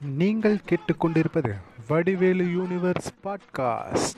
நீங்கள் கேட்டுக்கொண்டிருப்பது Vadivelu universe podcast.